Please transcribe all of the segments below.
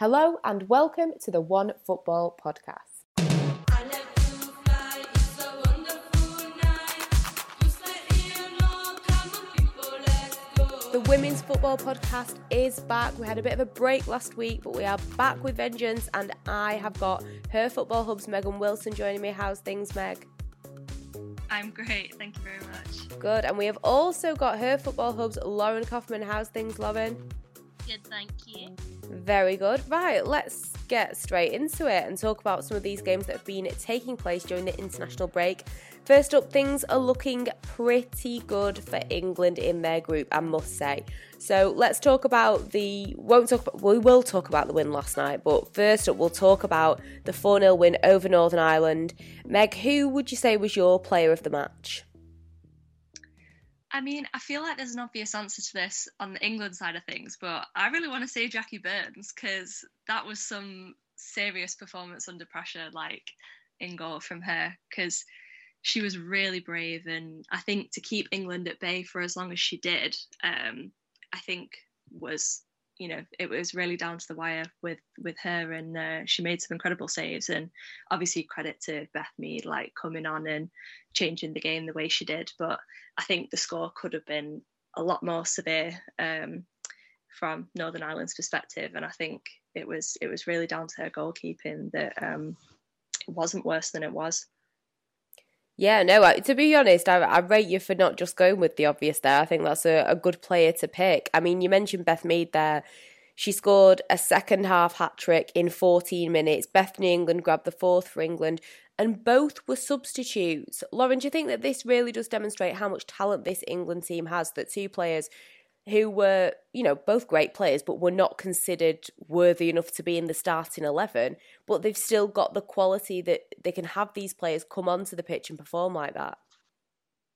Hello and welcome to the One Football podcast. The Women's Football Podcast is back. We had a bit of a break last week, but we are back with vengeance, and I have got her Football Hub's Megan Wilson joining me. How's things, Meg? I'm great, thank you very much. Good, and we have also got her Football Hub's Lauren Coffman. How's things, Lauren? Good, thank you. Very good. Right, let's get straight into it and talk about some of these games that have been taking place during the international break. First up, things are looking pretty good for England in their group, I must say. So let's talk about the. Won't talk. About, we will talk about the win last night, but first up, we'll talk about the 4 0 win over Northern Ireland. Meg, who would you say was your player of the match? I mean, I feel like there's an obvious answer to this on the England side of things, but I really want to say Jackie Burns because that was some serious performance under pressure, like in goal from her, because she was really brave. And I think to keep England at bay for as long as she did, um, I think was you know it was really down to the wire with with her and uh, she made some incredible saves and obviously credit to beth mead like coming on and changing the game the way she did but i think the score could have been a lot more severe um, from northern ireland's perspective and i think it was it was really down to her goalkeeping that um, wasn't worse than it was yeah, no, to be honest, I, I rate you for not just going with the obvious there. I think that's a, a good player to pick. I mean, you mentioned Beth Mead there. She scored a second half hat trick in 14 minutes. Bethany England grabbed the fourth for England, and both were substitutes. Lauren, do you think that this really does demonstrate how much talent this England team has? That two players who were, you know, both great players, but were not considered worthy enough to be in the starting 11. But they've still got the quality that they can have these players come onto the pitch and perform like that.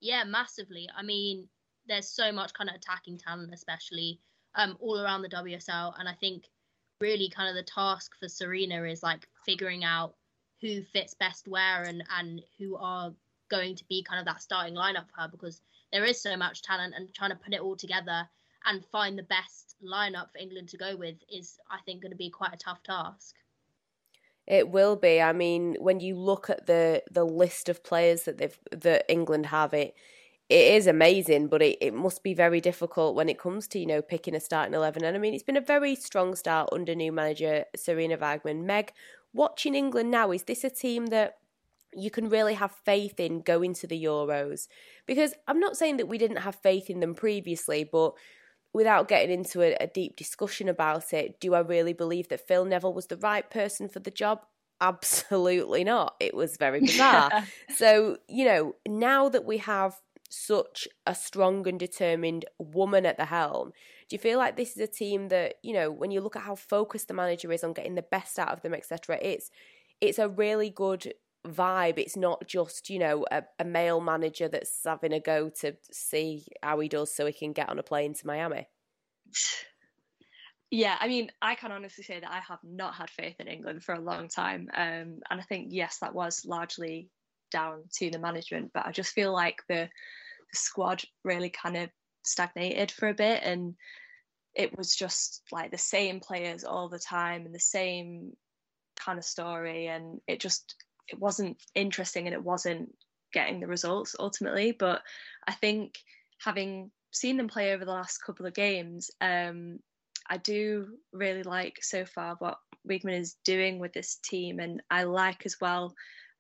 Yeah, massively. I mean, there's so much kind of attacking talent, especially um, all around the WSL. And I think really kind of the task for Sarina is like figuring out who fits best where and, and who are going to be kind of that starting lineup for her because there is so much talent and trying to put it all together and find the best lineup for England to go with is, I think, going to be quite a tough task. It will be. I mean, when you look at the the list of players that they've that England have, it it is amazing, but it, it must be very difficult when it comes to you know picking a starting eleven. And I mean, it's been a very strong start under new manager Sarina Wiegman. Meg, watching England now, is this a team that you can really have faith in going to the Euros? Because I'm not saying that we didn't have faith in them previously, but without getting into a, a, deep discussion about it, do I really believe that Phil Neville was the right person for the job? Absolutely not. It was very bizarre. so, you know, now that we have such a strong and determined woman at the helm, do you feel like this is a team that, you know, when you look at how focused the manager is on getting the best out of them, etc., it's it's a really good vibe. It's not just, you know, a, a, male manager that's having a go to see how he does so he can get on a plane to Miami. Yeah, I mean, I can honestly say that I have not had faith in England for a long time. Um, and I think, yes, that was largely down to the management, but I just feel like the, the squad really kind of stagnated for a bit and it was just like the same players all the time and the same kind of story and it just it wasn't interesting and it wasn't getting the results ultimately. But I think having seen them play over the last couple of games, um, I do really like so far what Wiegman is doing with this team, and I like as well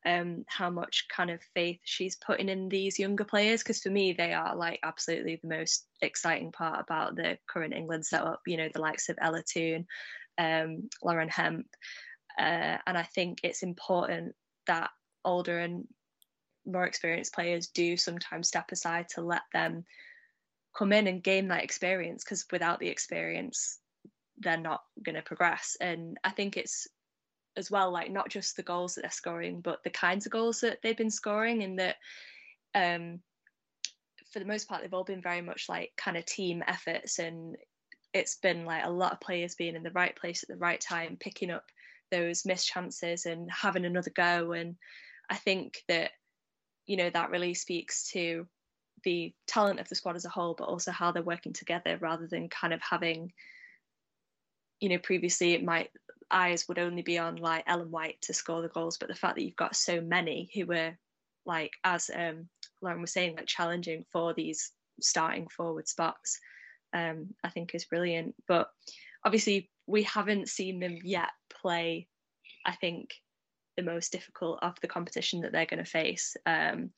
um, how much kind of faith she's putting in these younger players because for me they are like absolutely the most exciting part about the current England setup. You know, the likes of Ella Toone, um, Lauren Hemp, uh, and I think it's important that older and more experienced players do sometimes step aside to let them come in and gain that experience because without the experience they're not going to progress. And i think it's as well like not just the goals that they're scoring but the kinds of goals that they've been scoring and that um for the most part they've all been very much like kind of team efforts. And it's been like a lot of players being in the right place at the right time picking up those missed chances and having another go. And I think that, you know, that really speaks to the talent of the squad as a whole, but also how they're working together rather than kind of having, you know, previously it might eyes would only be on like Ellen White to score the goals, but the fact that you've got so many who were like, as um, Lauren was saying, like challenging for these starting forward spots, um, I think is brilliant. But obviously, we haven't seen them yet play. I think the most difficult of the competition that they're going to face. Um,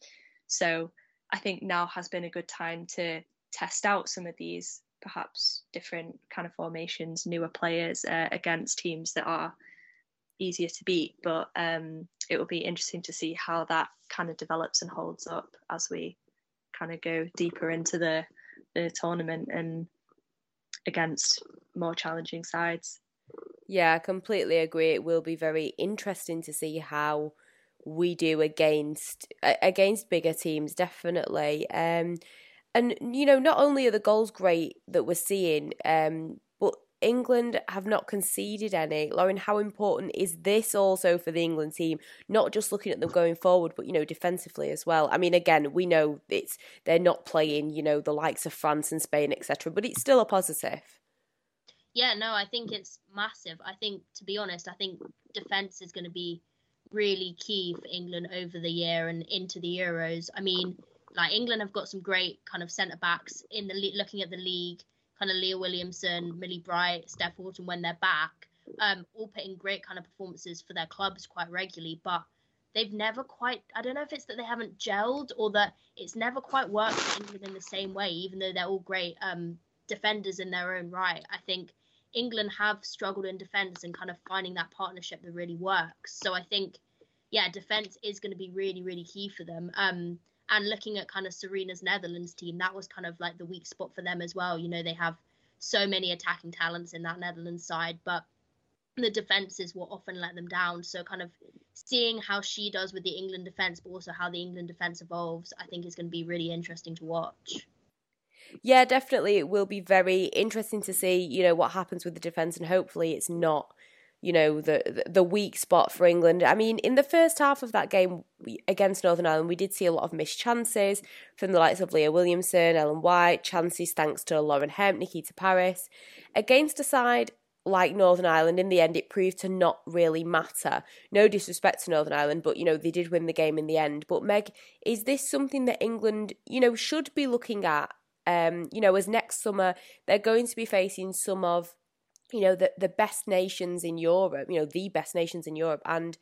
so I think now has been a good time to test out some of these perhaps different kind of formations, newer players uh, against teams that are easier to beat. But um, it will be interesting to see how that kind of develops and holds up as we kind of go deeper into the the tournament and against more challenging sides. Yeah, I completely agree. It will be very interesting to see how we do against against bigger teams. Definitely. Um, and you know, not only are the goals great that we're seeing, um, but England have not conceded any. Lauren, how important is this also for the England team? Not just looking at them going forward, but you know, defensively as well. I mean, again, we know it's they're not playing, you know, the likes of France and Spain, etc. But it's still a positive. Yeah, no, I think it's massive. I think, to be honest, I think defense is going to be really key for England over the year and into the Euros. I mean, like England have got some great kind of centre backs in the looking at the league, kind of Leah Williamson, Millie Bright, Steph Houghton when they're back, um, all putting great kind of performances for their clubs quite regularly, but they've never quite I don't know if it's that they haven't gelled or that it's never quite worked for England in the same way, even though they're all great um, defenders in their own right. I think England have struggled in defence and kind of finding that partnership that really works. So I think, yeah, defence is going to be really, really key for them. Um, and looking at kind of Sarina's Netherlands team, that was kind of like the weak spot for them as well. You know, they have so many attacking talents in that Netherlands side, but the defense is what often let them down. So, kind of seeing how she does with the England defense, but also how the England defense evolves, I think is going to be really interesting to watch. Yeah, definitely. It will be very interesting to see, you know, what happens with the defence, and hopefully it's not you know the the weak spot for England. I mean, in the first half of that game against Northern Ireland, we did see a lot of missed chances from the likes of Leah Williamson, Ellen White, chances thanks to Lauren Hemp, Nikita Parris. Against a side like Northern Ireland, in the end, it proved to not really matter. No disrespect to Northern Ireland, but you know they did win the game in the end. But Meg, is this something that England, you know, should be looking at? Um, you know, as next summer they're going to be facing some of you know the the best nations in Europe, you know the best nations in Europe, and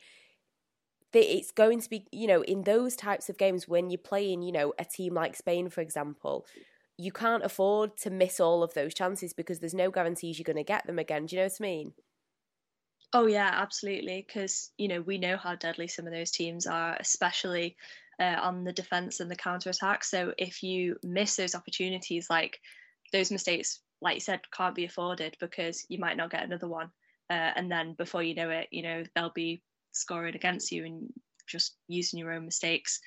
it's going to be you know in those types of games when you're playing you know a team like Spain for example, you can't afford to miss all of those chances because there's no guarantees you're going to get them again. Do you know what I mean? Oh yeah, absolutely. Because you know we know how deadly some of those teams are, especially uh, on the defense and the counter attack. So if you miss those opportunities, like those mistakes like you said, can't be afforded because you might not get another one. Uh, and then before you know it, you know, they'll be scoring against you and just using your own mistakes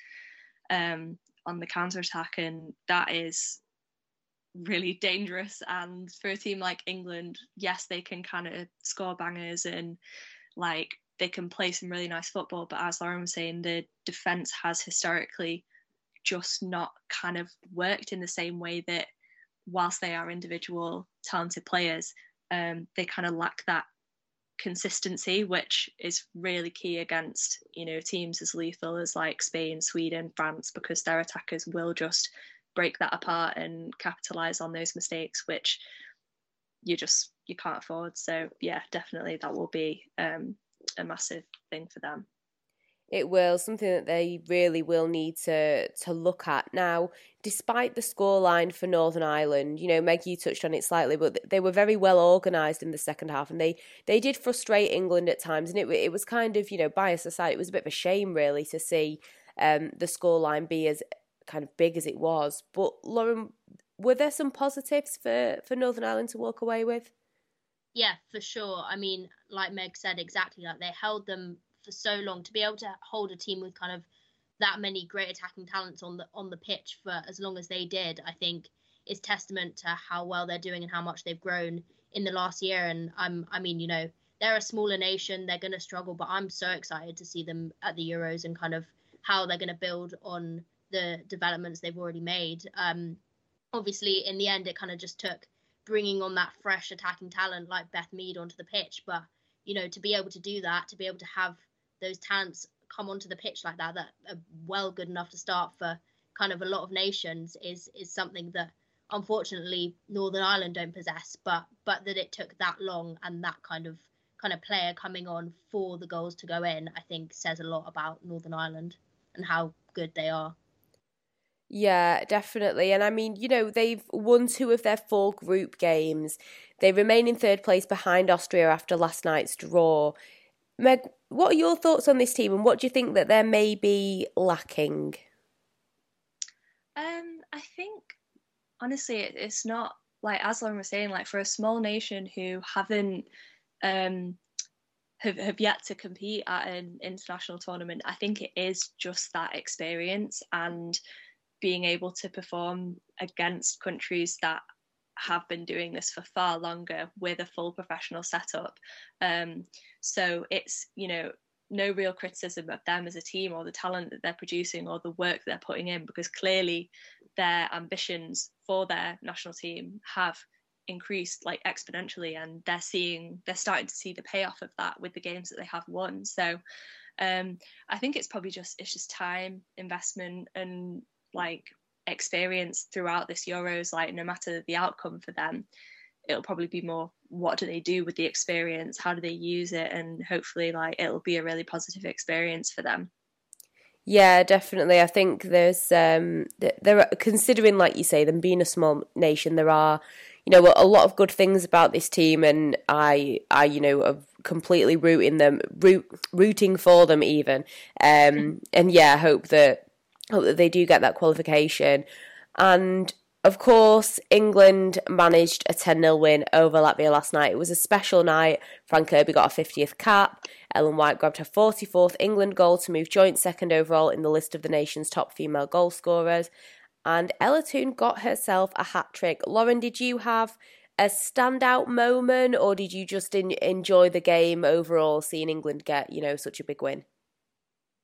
um, on the counter attack. And that is really dangerous. And for a team like England, yes, they can kind of score bangers and like they can play some really nice football. But as Lauren was saying, the defense has historically just not kind of worked in the same way that whilst they are individual talented players, um, they kind of lack that consistency, which is really key against you know teams as lethal as like Spain, Sweden, France, because their attackers will just break that apart and capitalize on those mistakes, which you just you can't afford. So yeah, definitely that will be um, a massive thing for them. It will something that they really will need to to look at. Now despite the scoreline for northern ireland you know meg you touched on it slightly but they were very well organized in the second half and they they did frustrate england at times and it, it was kind of you know bias aside it was a bit of a shame really to see um, the scoreline be as kind of big as it was. But lauren were there some positives for for northern ireland to walk away with yeah, for sure. I mean, like Meg said, exactly like they held them for so long to be able to hold a team with kind of that many great attacking talents on the on the pitch for as long as they did, I think is testament to how well they're doing and how much they've grown in the last year. And I'm, I mean, you know, they're a smaller nation, they're going to struggle, but I'm so excited to see them at the Euros and kind of how they're going to build on the developments they've already made. Um, obviously, in the end, it kind of just took bringing on that fresh attacking talent like Beth Mead onto the pitch, but you know, to be able to do that, to be able to have those talents come onto the pitch like that, that are well good enough to start for kind of a lot of nations, is is something that unfortunately Northern Ireland don't possess. But but that it took that long and that kind of kind of player coming on for the goals to go in, I think says a lot about Northern Ireland and how good they are. Yeah, definitely. And I mean, you know, they've won two of their four group games. They remain in third place behind Austria after last night's draw. Meg, what are your thoughts on this team and what do you think that they're maybe lacking? Um, I think honestly, it's not like as Lauren was saying, like for a small nation who haven't um have, have yet to compete at an international tournament, I think it is just that experience and being able to perform against countries that have been doing this for far longer with a full professional setup. Um, so it's, you know, no real criticism of them as a team or the talent that they're producing or the work they're putting in because clearly their ambitions for their national team have increased like exponentially and they're seeing they're starting to see the payoff of that with the games that they have won so um i think it's probably just it's just time investment and like experience throughout this euros like no matter the outcome for them it'll probably be more what do they do with the experience? How do they use it? And hopefully like it'll be a really positive experience for them. Yeah definitely. I think there's um there are considering like you say them being a small nation there are you know a lot of good things about this team and i i you know are completely rooting them root, rooting for them even. Um and yeah hope that hope that they do get that qualification and of course, England managed a 10 0 win over Latvia last night. It was a special night. Fran Kirby got a 50th cap. Ellen White grabbed her 44th England goal to move joint second overall in the list of the nation's top female goal scorers. And Ella Toone got herself a hat trick. Lauren, did you have a standout moment or did you just in- enjoy the game overall, seeing England get, you know, such a big win?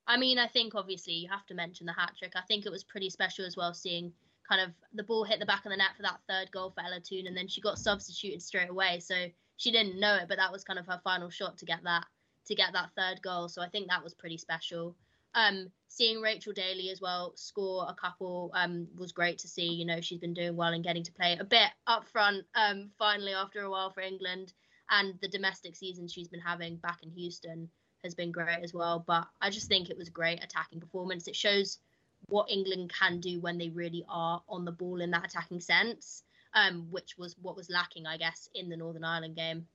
I mean, I think obviously you have to mention the hat trick. I think it was pretty special as well seeing kind of the ball hit the back of the net for that third goal for Ella Toone, and then she got substituted straight away. So she didn't know it, but that was kind of her final shot to get that to get that third goal. So I think that was pretty special. Um, seeing Rachel Daly as well score a couple um, was great to see. You know, she's been doing well and getting to play a bit up front um, finally after a while for England. And the domestic season she's been having back in Houston has been great as well. But I just think it was a great attacking performance. It shows what England can do when they really are on the ball in that attacking sense, um, which was what was lacking, I guess, in the Northern Ireland game.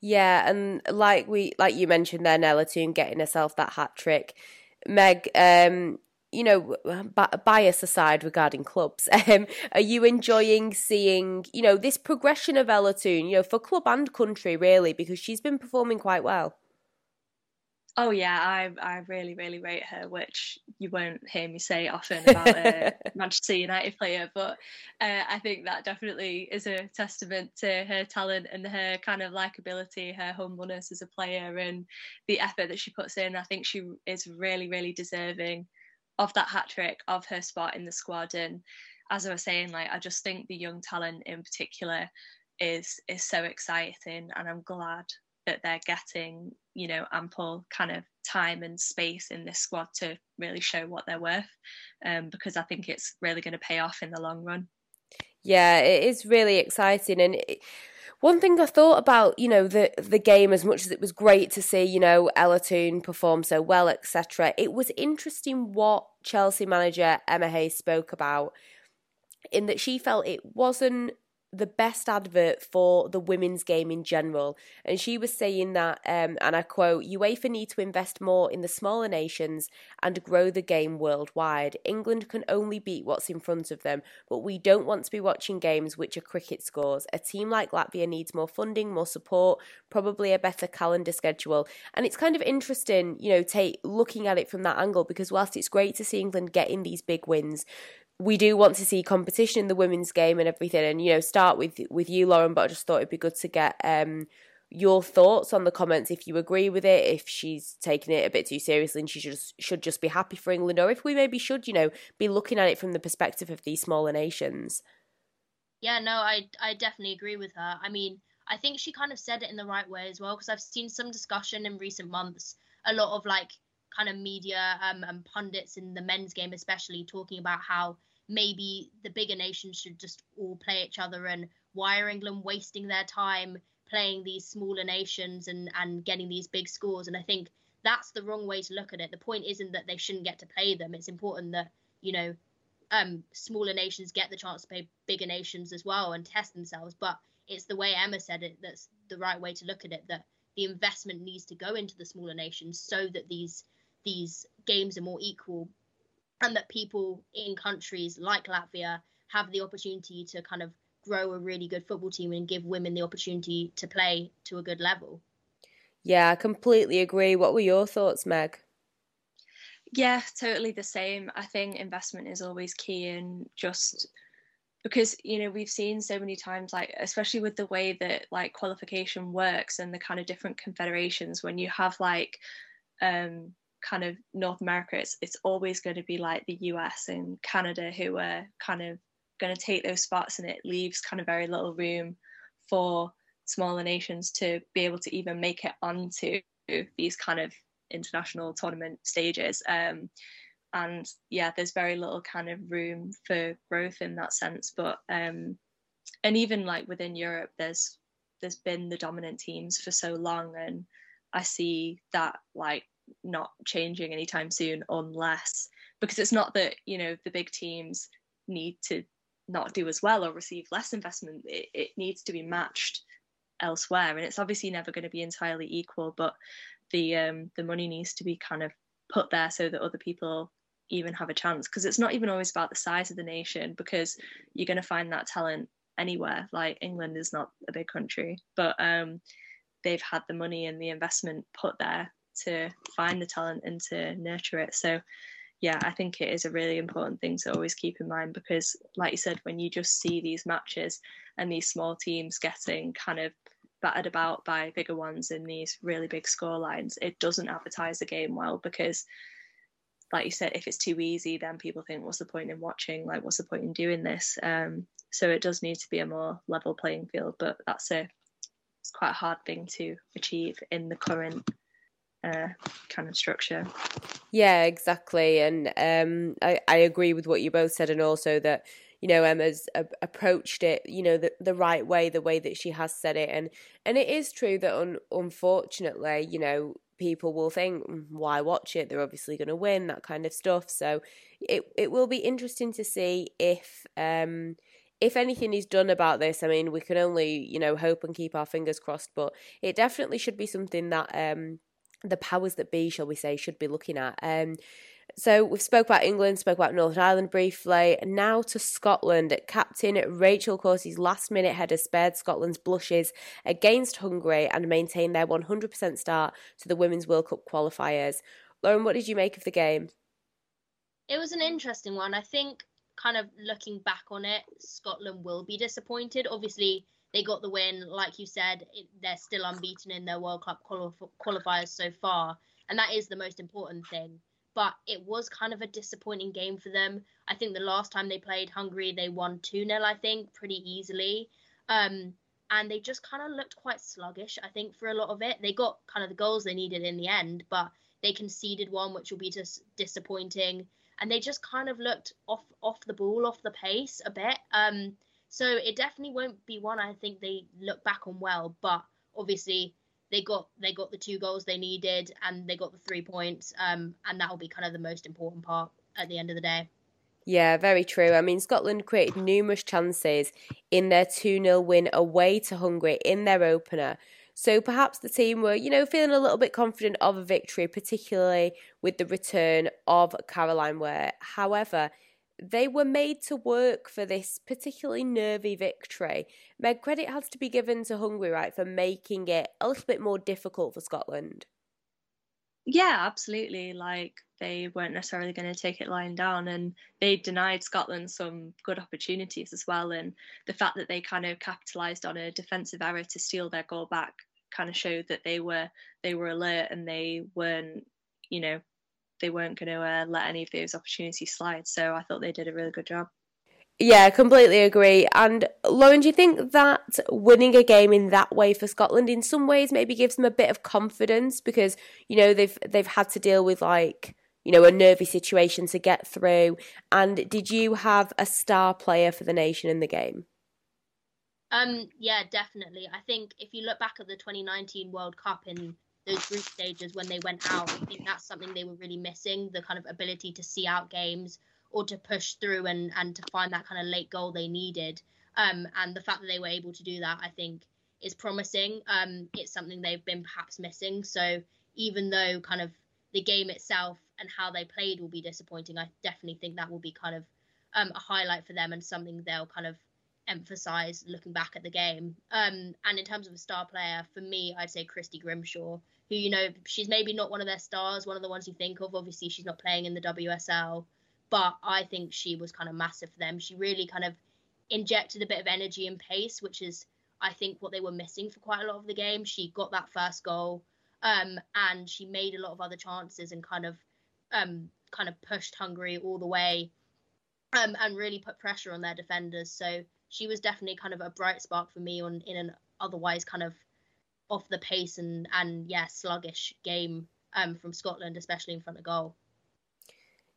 Yeah, and like we like you mentioned there, Ella Toone getting herself that hat trick. Meg, um, you know, bias aside regarding clubs, um, are you enjoying seeing, you know, this progression of Ella Toone, you know, for club and country, really, because she's been performing quite well? Oh yeah, I I really really rate her, which you won't hear me say often about a Manchester United player, but uh, I think that definitely is a testament to her talent and her kind of likability, her humbleness as a player, and the effort that she puts in. I think she is really really deserving of that hat trick, of her spot in the squad, and as I was saying, like I just think the young talent in particular is is so exciting, and I'm glad that they're getting, you know, ample kind of time and space in this squad to really show what they're worth, um, because I think it's really going to pay off in the long run. Yeah, it is really exciting, and. It, one thing I thought about, you know, the the game as much as it was great to see, you know, Ella Toone perform so well, etc. It was interesting what Chelsea manager Emma Hayes spoke about in that she felt it wasn't the best advert for the women's game in general. And she was saying that, um, and I quote, UEFA need to invest more in the smaller nations and grow the game worldwide. England can only beat what's in front of them, but we don't want to be watching games which are cricket scores. A team like Latvia needs more funding, more support, probably a better calendar schedule. And it's kind of interesting, you know, take looking at it from that angle because whilst it's great to see England getting these big wins, we do want to see competition in the women's game and everything. And you know, start with with you, Lauren. But I just thought it'd be good to get um, your thoughts on the comments. If you agree with it, if she's taking it a bit too seriously and she just should just be happy for England, or if we maybe should, you know, be looking at it from the perspective of these smaller nations. Yeah, no, I I definitely agree with her. I mean, I think she kind of said it in the right way as well because I've seen some discussion in recent months, a lot of like kind of media um, and pundits in the men's game especially talking about how maybe the bigger nations should just all play each other and why are England wasting their time playing these smaller nations and and getting these big scores and I think that's the wrong way to look at it. The point isn't that they shouldn't get to play them. It's important that, you know, um, smaller nations get the chance to play bigger nations as well and test themselves. But it's the way Emma said it that's the right way to look at it. That the investment needs to go into the smaller nations so that these these games are more equal, and that people in countries like Latvia have the opportunity to kind of grow a really good football team and give women the opportunity to play to a good level. Yeah, I completely agree. What were your thoughts, Meg? Yeah, totally the same. I think investment is always key and just because you know we've seen so many times like especially with the way that like qualification works and the kind of different confederations when you have like um kind of North America it's it's always going to be like the US and Canada who are kind of going to take those spots and it leaves kind of very little room for smaller nations to be able to even make it onto these kind of international tournament stages. Um, and yeah, there's very little kind of room for growth in that sense. But um, and even like within Europe, there's there's been the dominant teams for so long, and I see that like not changing anytime soon, unless because it's not that you know the big teams need to not do as well or receive less investment. It, it needs to be matched elsewhere and it's obviously never going to be entirely equal but the um, the money needs to be kind of put there so that other people even have a chance because it's not even always about the size of the nation because you're going to find that talent anywhere like England is not a big country but um, they've had the money and the investment put there to find the talent and to nurture it so yeah, I think it is a really important thing to always keep in mind because, like you said, when you just see these matches and these small teams getting kind of battered about by bigger ones in these really big score lines, it doesn't advertise the game well because, like you said, if it's too easy, then people think, what's the point in watching? Like, what's the point in doing this? Um, so it does need to be a more level playing field, but that's a it's quite a hard thing to achieve in the current uh, kind of structure. Yeah, exactly. And um, I, I agree with what you both said, and also that you know Emma's approached it, you know, the the right way, the way that she has said it, and and it is true that un- unfortunately, you know, people will think, mm, why watch it? They're obviously going to win, that kind of stuff. So it it will be interesting to see if um if anything is done about this. I mean, we can only you know hope and keep our fingers crossed, but it definitely should be something that um the powers that be, shall we say, should be looking at. Um, so we've spoke about England, spoke about Northern Ireland briefly. Now to Scotland. Captain Rachel Corsie's last minute header spared Scotland's blushes against Hungary and maintained their 100% start to the Women's World Cup qualifiers. Lauren, what did you make of the game? It was an interesting one. I think, kind of looking back on it, Scotland will be disappointed. Obviously, they got the win. Like you said, it, they're still unbeaten in their World Cup qualifiers so far, and that is the most important thing. But it was kind of a disappointing game for them. I think the last time they played Hungary, they won 2 0, I think, pretty easily. Um, and they just kind of looked quite sluggish, I think, for a lot of it. They got kind of the goals they needed in the end, but they conceded one, which will be just disappointing. And they just kind of looked off off the ball, off the pace a bit. Um, so it definitely won't be one I think they look back on well, but obviously they got they got the two goals they needed and they got the three points, um, and that will be kind of the most important part at the end of the day. Yeah, very true. I mean, Scotland created numerous chances in their 2 0 win away to Hungary in their opener. So perhaps the team were, you know, feeling a little bit confident of a victory, particularly with the return of Caroline Weir. However, they were made to work for this particularly nervy victory. Meg, credit has to be given to Hungary, right, for making it a little bit more difficult for Scotland. Yeah, absolutely. Like they weren't necessarily going to take it lying down, and they denied Scotland some good opportunities as well. And the fact that they kind of capitalised on a defensive error to steal their goal back kind of showed that they were they were alert and they weren't, you know, they weren't going to uh, let any of those opportunities slide. So I thought they did a really good job. Yeah, completely agree. And Lauren, do you think that winning a game in that way for Scotland in some ways maybe gives them a bit of confidence because you know they've they've had to deal with like you know a nervy situation to get through. And did you have a star player for the nation in the game? Um, yeah, definitely. I think if you look back at the 2019 World Cup in those group stages when they went out, I think that's something they were really missing the kind of ability to see out games or to push through and, and to find that kind of late goal they needed. Um, and the fact that they were able to do that, I think, is promising. Um, it's something they've been perhaps missing. So even though kind of the game itself and how they played will be disappointing, I definitely think that will be kind of um, a highlight for them and something they'll kind of emphasize looking back at the game. Um, and in terms of a star player, for me, I'd say Christie Grimshaw, who, you know, she's maybe not one of their stars, one of the ones you think of. Obviously, she's not playing in the WSL, but I think she was kind of massive for them. She really kind of injected a bit of energy and pace, which is, I think, what they were missing for quite a lot of the game. She got that first goal, um, and she made a lot of other chances and kind of, um, kind of pushed Hungary all the way, um, and really put pressure on their defenders. So she was definitely kind of a bright spark for me on in an otherwise kind of off the pace and and yeah sluggish game um, from Scotland, especially in front of goal.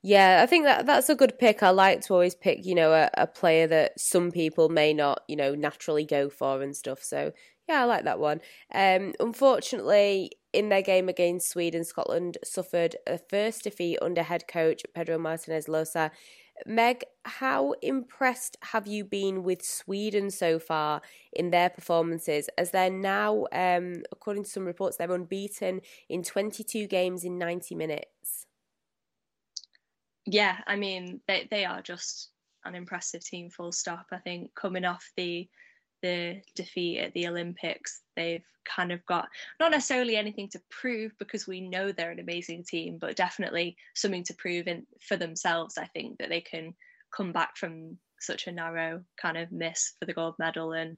Yeah, I think that that's a good pick. I like to always pick, you know, a, a player that some people may not, you know, naturally go for and stuff. So yeah, I like that one. Um, unfortunately, in their game against Sweden, Scotland suffered a first defeat under head coach Pedro Martinez Losa Meg, how impressed have you been with Sweden so far in their performances? As they're now, um, according to some reports, they're unbeaten in 22 games in 90 minutes. Yeah, I mean, they, they are just an impressive team, full stop. I think coming off the the defeat at the Olympics, they've kind of got not necessarily anything to prove because we know they're an amazing team, but definitely something to prove in, for themselves. I think that they can come back from such a narrow kind of miss for the gold medal and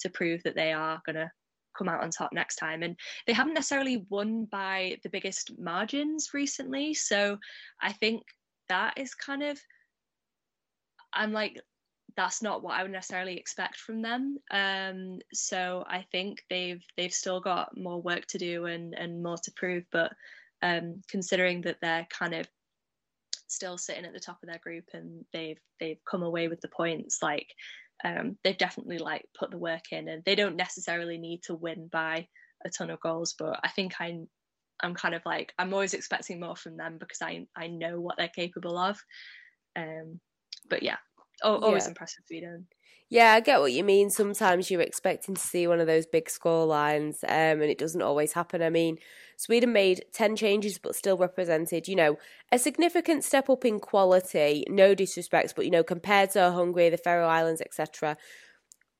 to prove that they are going to come out on top next time. And they haven't necessarily won by the biggest margins recently. So I think that is kind of, I'm like that's not what I would necessarily expect from them. Um, so I think they've they've still got more work to do and and more to prove. But um, considering that they're kind of still sitting at the top of their group and they've they've come away with the points, like um, they've definitely like put the work in, and they don't necessarily need to win by a ton of goals. But I think I I'm kind of like I'm always expecting more from them because I I know what they're capable of. Um, but yeah, always yeah. impressive Sweden. Yeah, I get what you mean. Sometimes you're expecting to see one of those big score lines, um, and it doesn't always happen. I mean, Sweden made 10 changes but still represented, you know, a significant step up in quality, no disrespect, but, you know, compared to Hungary, the Faroe Islands, etc.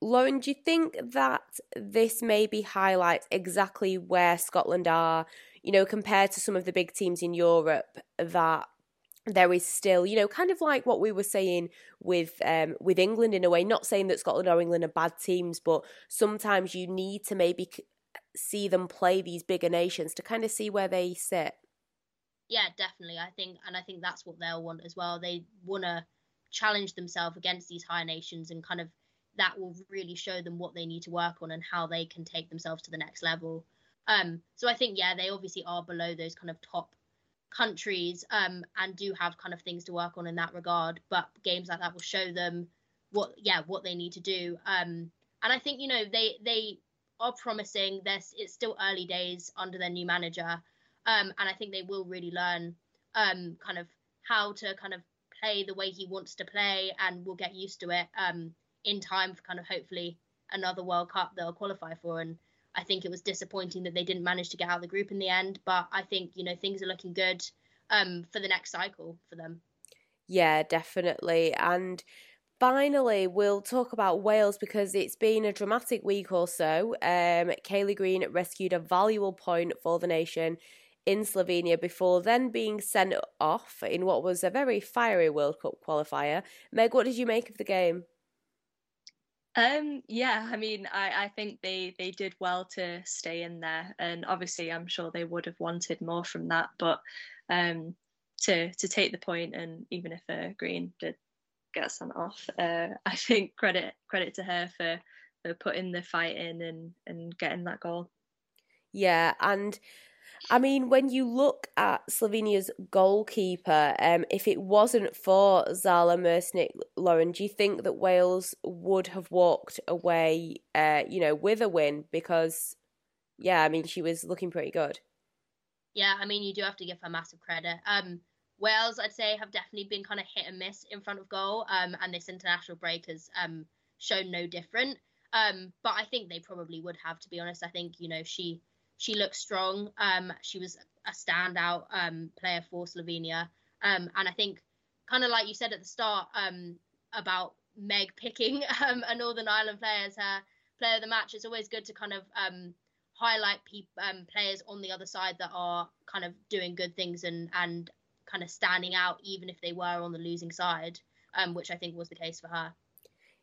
Lauren, do you think that this maybe highlights exactly where Scotland are, you know, compared to some of the big teams in Europe that there is still, you know, kind of like what we were saying with um, with England in a way. Not saying that Scotland or England are bad teams, but sometimes you need to maybe see them play these bigger nations to kind of see where they sit. Yeah, definitely. I think, and I think that's what they'll want as well. They want to challenge themselves against these higher nations, and kind of that will really show them what they need to work on and how they can take themselves to the next level. Um, so I think, yeah, they obviously are below those kind of top countries um, and do have kind of things to work on in that regard. But games like that will show them what yeah what they need to do. Um, and I think you know they they are promising. There's it's still early days under their new manager, um, and I think they will really learn um, kind of how to kind of play the way he wants to play, and will get used to it um, in time for kind of hopefully another World Cup they'll qualify for. And I think it was disappointing that they didn't manage to get out of the group in the end, but I think you know things are looking good um, for the next cycle for them. Yeah, definitely. And finally, we'll talk about Wales because it's been a dramatic week or so. Um, Kayleigh Green rescued a valuable point for the nation in Slovenia before then being sent off in what was a very fiery World Cup qualifier. Meg, what did you make of the game? Um, yeah, I mean, I, I think they, they did well to stay in there, and obviously, I'm sure they would have wanted more from that. But um, to to take the point, and even if uh, Green did get sent off. Uh, I think credit credit to her for for putting the fight in and and getting that goal. Yeah, and I mean, when you look at Slovenia's goalkeeper, um, if it wasn't for Zala Mersnik, Lauren, do you think that Wales would have walked away, uh, you know, with a win? Because, yeah, I mean, she was looking pretty good. Yeah, I mean, you do have to give her massive credit. Um, Wales, I'd say, have definitely been kind of hit and miss in front of goal, um, and this international break has um, shown no different. Um, but I think they probably would have, to be honest. I think you know she she looked strong. Um, she was a standout um, player for Slovenia, um, and I think kind of like you said at the start um, about Meg picking um, a Northern Ireland player as her player of the match. It's always good to kind of um, highlight pe- players on the other side that are kind of doing good things and and kind of standing out, even if they were on the losing side, which I think was the case for her.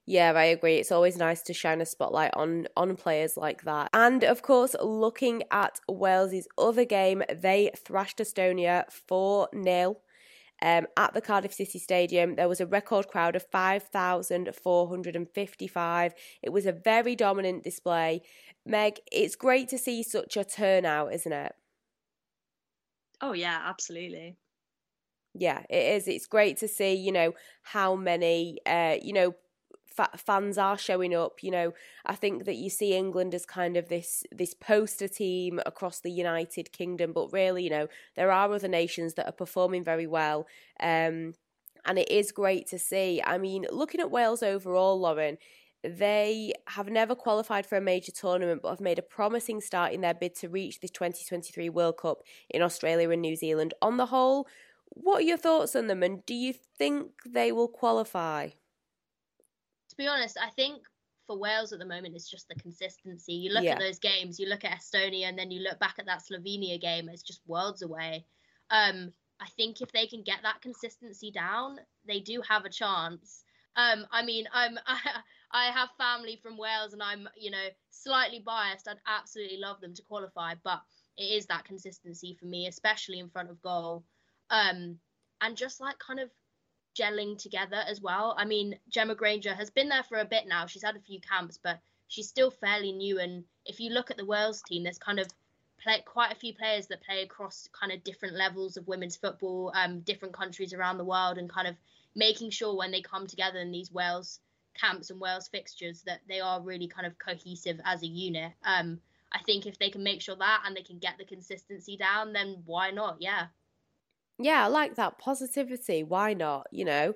Yeah, I agree. It's always nice to shine a spotlight on on players like that. And of course, looking at Wales's other game, they thrashed Estonia 4 0. Um, at the Cardiff City Stadium, there was a record crowd of 5,455. It was a very dominant display. Meg, it's great to see such a turnout, isn't it? Oh, yeah, absolutely. Yeah, it is. It's great to see, you know, how many, uh, you know, fans are showing up. You know, I think that you see England as kind of this this poster team across the United Kingdom, but really, you know, there are other nations that are performing very well. Um, and it is great to see. I mean, looking at Wales overall, Lauren, they have never qualified for a major tournament but have made a promising start in their bid to reach the 2023 World Cup in Australia and New Zealand. On the whole, what are your thoughts on them and do you think they will qualify? To be honest, I think for Wales at the moment it's just the consistency. You look yeah. at those games, you look at Estonia, and then you look back at that Slovenia game. It's just worlds away. Um, I think if they can get that consistency down, they do have a chance. Um, I mean, I'm I, I have family from Wales, and I'm you know slightly biased. I'd absolutely love them to qualify, but it is that consistency for me, especially in front of goal. Um, and just like kind of gelling together as well. I mean, Gemma Grainger has been there for a bit now. She's had a few camps, but she's still fairly new. And if you look at the Wales team, there's kind of play, quite a few players that play across kind of different levels of women's football, um, different countries around the world, and kind of making sure when they come together in these Wales camps and Wales fixtures that they are really kind of cohesive as a unit. Um, I think if they can make sure that and they can get the consistency down, then why not? Yeah yeah, I like that positivity. Why not? You know,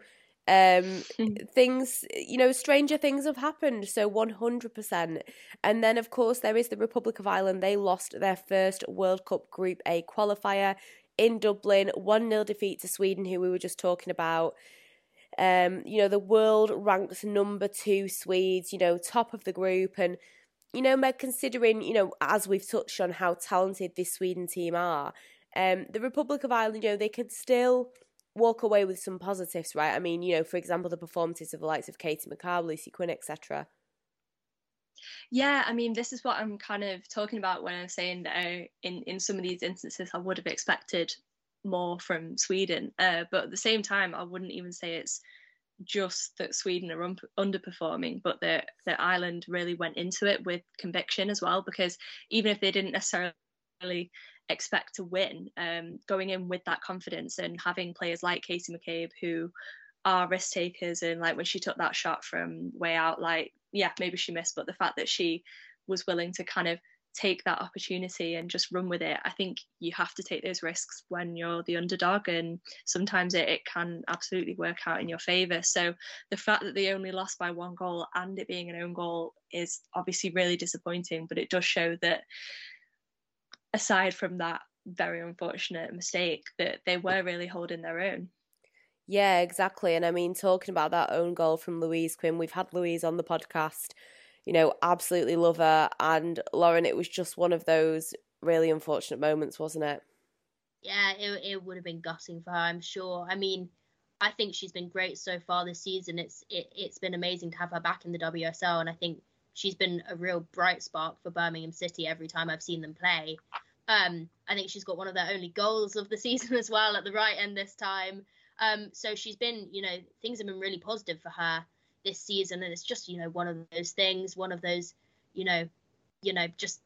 um, things, you know, stranger things have happened. So 100%. And then, of course, there is the Republic of Ireland. They lost their first World Cup Group A qualifier in Dublin, 1 0 defeat to Sweden, who we were just talking about. Um, you know, the world ranked number two Swedes, you know, top of the group. And, you know, Meg, considering, you know, as we've touched on how talented this Sweden team are, um, the Republic of Ireland, you know, they could still walk away with some positives, right? I mean, you know, for example, the performances of the likes of Katie McCabe, Lucy Quinn, etc. Yeah, I mean, this is what I'm kind of talking about when I'm saying that uh, in in some of these instances, I would have expected more from Sweden, uh, but at the same time, I wouldn't even say it's just that Sweden are un- underperforming, but that that Ireland really went into it with conviction as well. Because even if they didn't necessarily expect to win, um, going in with that confidence and having players like Katie McCabe who are risk takers and like when she took that shot from way out, like yeah, maybe she missed, but the fact that she was willing to kind of take that opportunity and just run with it. I think you have to take those risks when you're the underdog, and sometimes it, it can absolutely work out in your favour. So the fact that they only lost by one goal and it being an own goal is obviously really disappointing, but it does show that aside from that very unfortunate mistake, that they were really holding their own. Yeah, exactly. And I mean, talking about that own goal from Louise Quinn, we've had Louise on the podcast. You know, absolutely love her. And Lauren, it was just one of those really unfortunate moments, wasn't it? Yeah, it it would have been gutting for her, I'm sure. I mean, I think she's been great so far this season. It's it, it's been amazing to have her back in the WSL, and I think she's been a real bright spark for Birmingham City every time I've seen them play. Um, I think she's got one of their only goals of the season as well at the right end this time. Um, so she's been, you know, things have been really positive for her this season, and it's just, you know, one of those things, one of those, you know, you know, just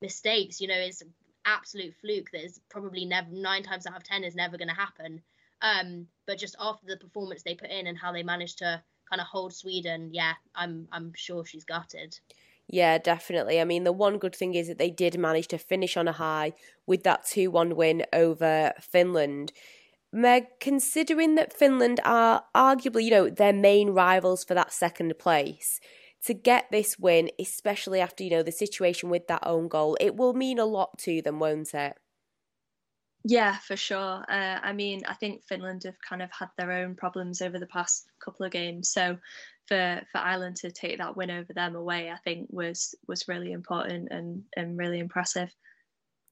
mistakes. You know, it's absolute fluke that is probably never nine times out of ten is never going to happen. Um, but just after the performance they put in and how they managed to kind of hold Sweden, yeah, I'm I'm sure she's gutted. Yeah, definitely. I mean, the one good thing is that they did manage to finish on a high with that 2 1 win over Finland. Meg, considering that Finland are arguably, you know, their main rivals for that second place, to get this win, especially after, you know, the situation with that own goal, it will mean a lot to them, won't it? Yeah, for sure. Uh, I mean, I think Finland have kind of had their own problems over the past couple of games. So for for Ireland to take that win over them away, I think was was really important and and really impressive.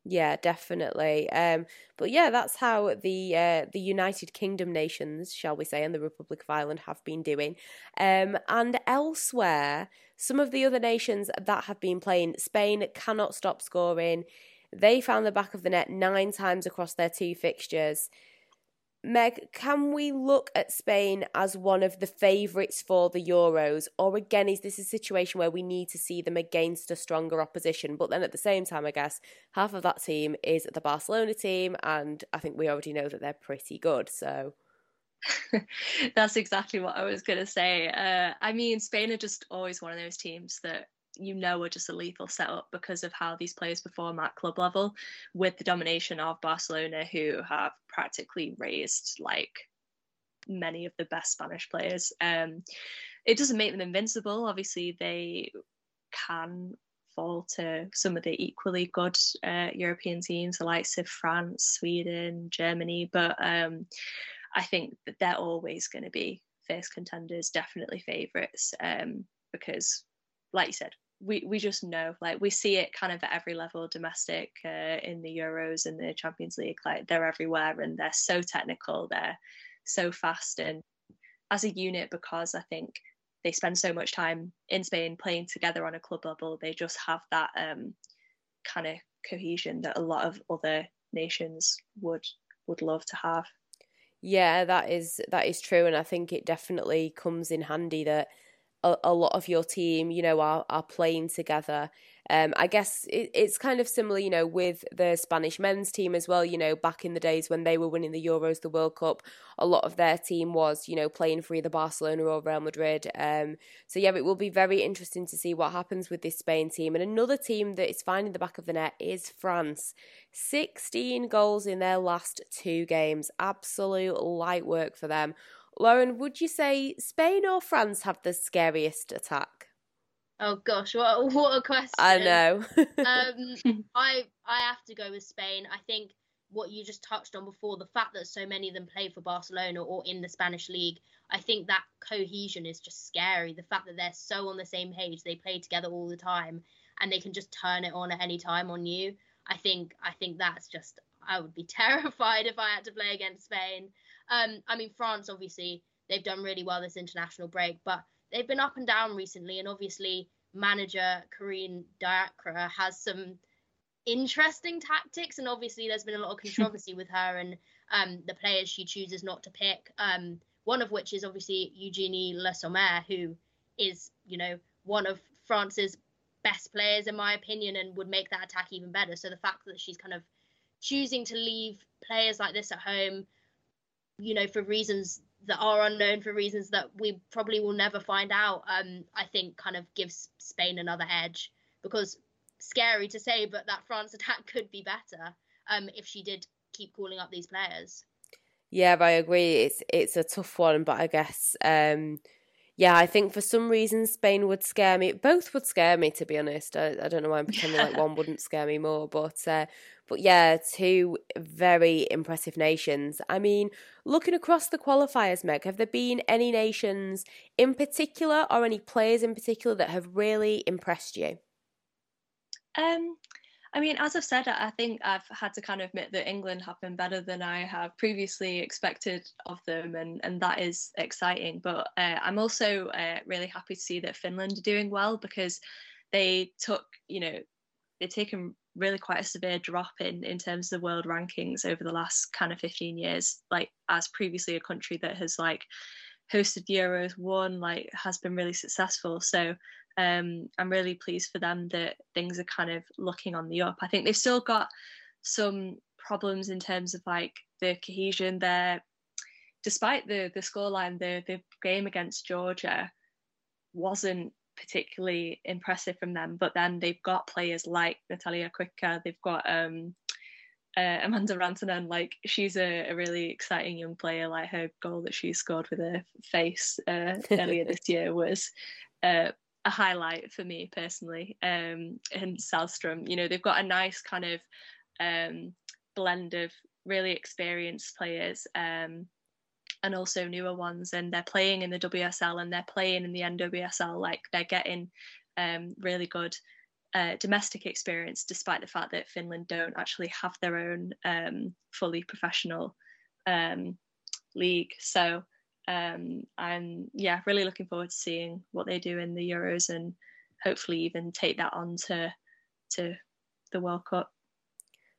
Yeah, definitely. Um, but yeah, that's how the uh, the United Kingdom nations, shall we say, and the Republic of Ireland have been doing. Um, and elsewhere, some of the other nations that have been playing, Spain cannot stop scoring. They found the back of the net nine times across their two fixtures. Meg, can we look at Spain as one of the favourites for the Euros? Or again, is this a situation where we need to see them against a stronger opposition? But then at the same time, I guess half of that team is the Barcelona team, and I think we already know that they're pretty good. So. That's exactly what I was going to say. Uh, I mean, Spain are just always one of those teams that you know are just a lethal setup because of how these players perform at club level with the domination of Barcelona, who have practically raised like many of the best Spanish players. Um, it doesn't make them invincible. Obviously, they can fall to some of the equally good uh, European teams, the likes of France, Sweden, Germany. But um, I think that they're always going to be fierce contenders, definitely favourites, um, because, like you said, we we just know like we see it kind of at every level domestic uh, in the euros and the champions league like they're everywhere and they're so technical they're so fast. And as a unit because i think they spend so much time in spain playing together on a club level they just have that um, kind of cohesion that a lot of other nations would would love to have. Yeah that is that is true. And i think it definitely comes in handy that a, a lot of your team, you know, are are playing together. Um, I guess it, it's kind of similar, you know, with the Spanish men's team as well. You know, back in the days when they were winning the Euros, the World Cup, a lot of their team was, you know, playing for either Barcelona or Real Madrid. Um, so yeah, it will be very interesting to see what happens with this Spain team. And another team that is finding the back of the net is France. 16 goals in their last two games. Absolute light work for them. Lauren, would you say Spain or France have the scariest attack? Oh gosh, what what a question! I know. um, I I have to go with Spain. I think what you just touched on before, the fact that so many of them play for Barcelona or in the Spanish league, I think that cohesion is just scary. The fact that they're so on the same page, they play together all the time, and they can just turn it on at any time on you. I think I think that's just I would be terrified if I had to play against Spain. Um, I mean, France, obviously, they've done really well this international break, but they've been up and down recently. And obviously, manager Corinne Diacre has some interesting tactics. And obviously, there's been a lot of controversy with her and um, the players she chooses not to pick. Um, one of which is obviously Eugenie Le Sommer, who is, you know, one of France's best players, in my opinion, and would make that attack even better. So the fact that she's kind of choosing to leave players like this at home you know, for reasons that are unknown, for reasons that we probably will never find out, um, I think kind of gives Spain another edge because scary to say, but that France attack could be better um, if she did keep calling up these players. Yeah, I agree. It's it's a tough one, but I guess um, yeah, I think for some reason Spain would scare me. Both would scare me, to be honest. I, I don't know why I'm pretending like one wouldn't scare me more, but uh, but yeah, two very impressive nations. I mean, looking across the qualifiers, Meg, have there been any nations in particular or any players in particular that have really impressed you? Um, I mean, as I've said, I think I've had to kind of admit that England have been better than I have previously expected of them, and, and that is exciting. But uh, I'm also uh, really happy to see that Finland are doing well because they took, you know, they've taken really quite a severe drop in in terms of the world rankings over the last kind of 15 years like as previously a country that has like hosted euros won like has been really successful so um, i'm really pleased for them that things are kind of looking on the up i think they've still got some problems in terms of like the cohesion there despite the the scoreline the the game against georgia wasn't particularly impressive from them. But then they've got players like Natalia Kuikka, they've got um, uh, Amanda Rantanen, like she's a, a, really exciting young player. Like her goal that she scored with her face uh, earlier this year was uh, a highlight for me personally. Um, and Salstrom, you know, they've got a nice kind of um, blend of really experienced players. Um, and also newer ones and they're playing in the WSL and they're playing in the NWSL like they're getting um, really good uh, domestic experience despite the fact that Finland don't actually have their own um, fully professional um, league so um, I'm yeah really looking forward to seeing what they do in the Euros and hopefully even take that on to to the World Cup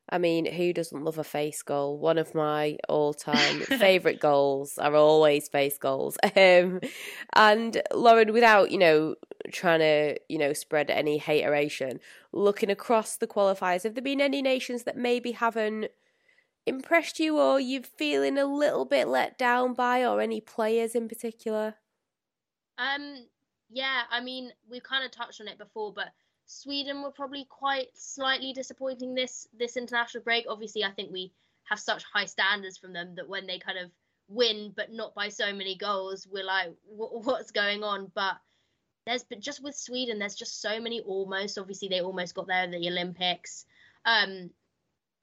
I mean, who doesn't love a face goal? One of my all-time favorite goals are always face goals. Um, and Lauren, without you know trying to you know spread any hateration, looking across the qualifiers, have there been any nations that maybe haven't impressed you, or you feeling a little bit let down by, or any players in particular? Um, yeah, I mean, we've kind of touched on it before, but Sweden were probably quite slightly disappointing this this international break. Obviously, I think we have such high standards from them that when they kind of win, but not by so many goals, we're like, what's going on? But there's but just with Sweden, there's just so many almost. Obviously, they almost got there at the Olympics, um,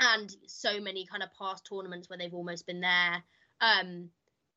and so many kind of past tournaments where they've almost been there. Um,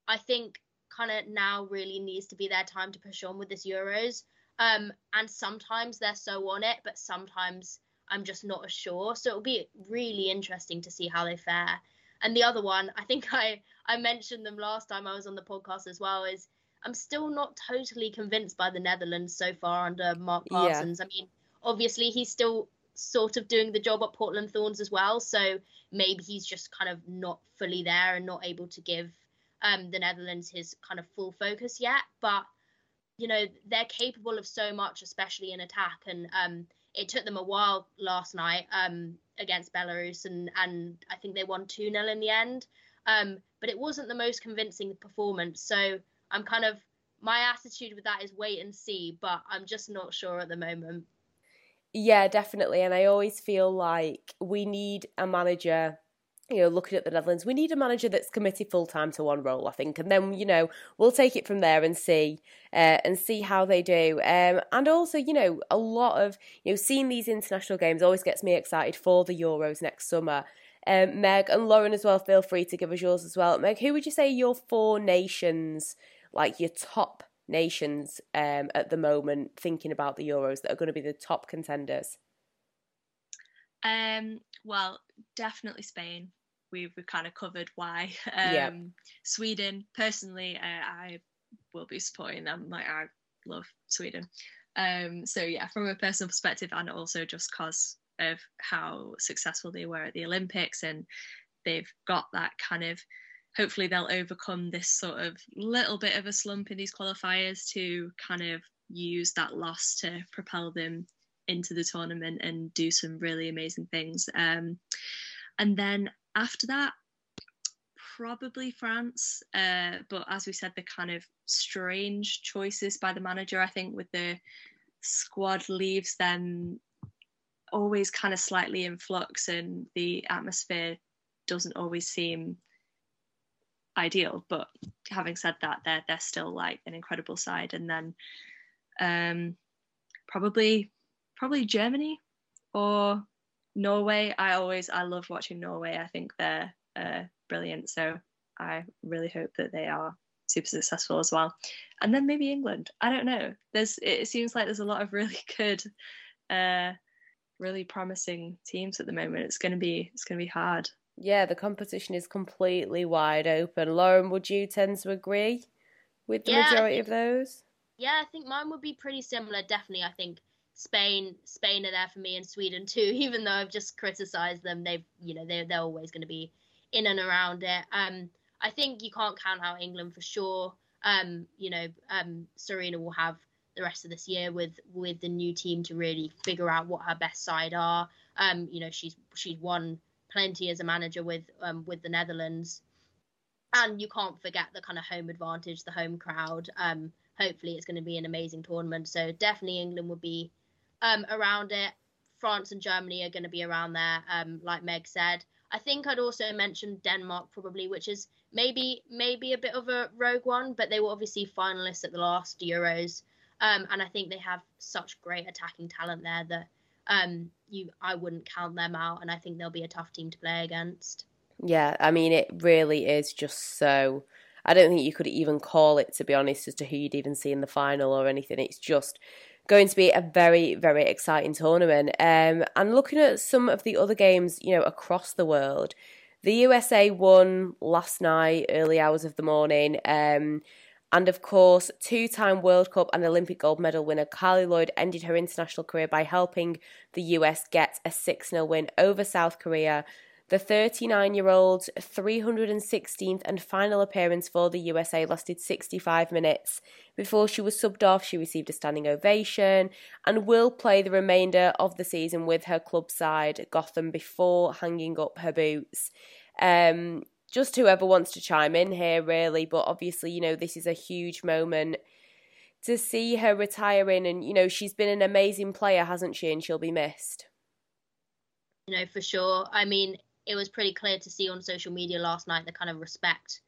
I think kind of now really needs to be their time to push on with this Euros. Um, and sometimes they're so on it, but sometimes I'm just not as sure. So it'll be really interesting to see how they fare. And the other one, I think I I mentioned them last time I was on the podcast as well, is I'm still not totally convinced by the Netherlands so far under Mark Parsons. Yeah. I mean, obviously he's still sort of doing the job at Portland Thorns as well, so maybe he's just kind of not fully there and not able to give um, the Netherlands his kind of full focus yet. But you know they're capable of so much, especially in attack. And um, it took them a while last night um, against Belarus, and and I think they won two 0 in the end. Um, but it wasn't the most convincing performance. So I'm kind of my attitude with that is wait and see, but I'm just not sure at the moment. Yeah, definitely. And I always feel like we need a manager you know, looking at the Netherlands, we need a manager that's committed full time to one role, I think, and then you know we'll take it from there and see uh, and see how they do. Um, and also, you know, a lot of you know seeing these international games always gets me excited for the Euros next summer. Um, Meg and Lauren as well, feel free to give us yours as well. Meg, who would you say your four nations, like your top nations um, at the moment, thinking about the Euros that are going to be the top contenders? Um, well, definitely Spain we've, we've kind of covered why. Um, yeah. Sweden, personally, uh, I will be supporting them. Like I love Sweden. Um, so yeah, from a personal perspective, and also just because of how successful they were at the Olympics, and they've got that kind of. Hopefully, they'll overcome this sort of little bit of a slump in these qualifiers to kind of use that loss to propel them into the tournament and do some really amazing things. Um, and then after that, probably France. Uh, but as we said, the kind of strange choices by the manager, I think, with the squad leaves them always kind of slightly in flux and the atmosphere doesn't always seem ideal. But having said that, they're they're still like an incredible side. And then um, probably probably Germany or Norway, I always I love watching Norway. I think they're uh, brilliant. So I really hope that they are super successful as well. And then maybe England. I don't know. There's it seems like there's a lot of really good, uh, really promising teams at the moment. It's gonna be it's gonna be hard. Yeah, the competition is completely wide open. Lauren, would you tend to agree with the yeah, majority think, of those? Yeah, I think mine would be pretty similar. Definitely, I think Spain, Spain are there for me, and Sweden too. Even though I've just criticised them, they've you know they're they're always going to be in and around it. Um, I think you can't count out England for sure. Um, you know, um, Sarina will have the rest of this year with with the new team to really figure out what her best side are. Um, you know, she's she's won plenty as a manager with um, with the Netherlands, and you can't forget the kind of home advantage, the home crowd. Um, hopefully, it's going to be an amazing tournament. So definitely, England will be um, around it. France and Germany are going to be around there, um, like Meg said. I think I'd also mention Denmark probably, which is maybe maybe a bit of a rogue one, but they were obviously finalists at the last Euros, um, and I think they have such great attacking talent there that um, you I wouldn't count them out, and I think they'll be a tough team to play against. Yeah, I mean it really is just so. I don't think you could even call it to be honest as to who you'd even see in the final or anything. It's just going to be a very, very exciting tournament. Um, and looking at some of the other games, you know, across the world, the USA won last night, early hours of the morning. Um, and of course, two time World Cup and Olympic gold medal winner Carli Lloyd ended her international career by helping the US get a 6 0 win over South Korea the 39 year old's 316th and final appearance for the USA lasted 65 minutes. Before she was subbed off, she received a standing ovation and will play the remainder of the season with her club side, Gotham, before hanging up her boots. Um, just whoever wants to chime in here, really, but obviously, you know, this is a huge moment to see her retiring, and you know, she's been an amazing player, hasn't she? And she'll be missed. You know, for sure. I mean, it was pretty clear to see on social media last night the kind of respect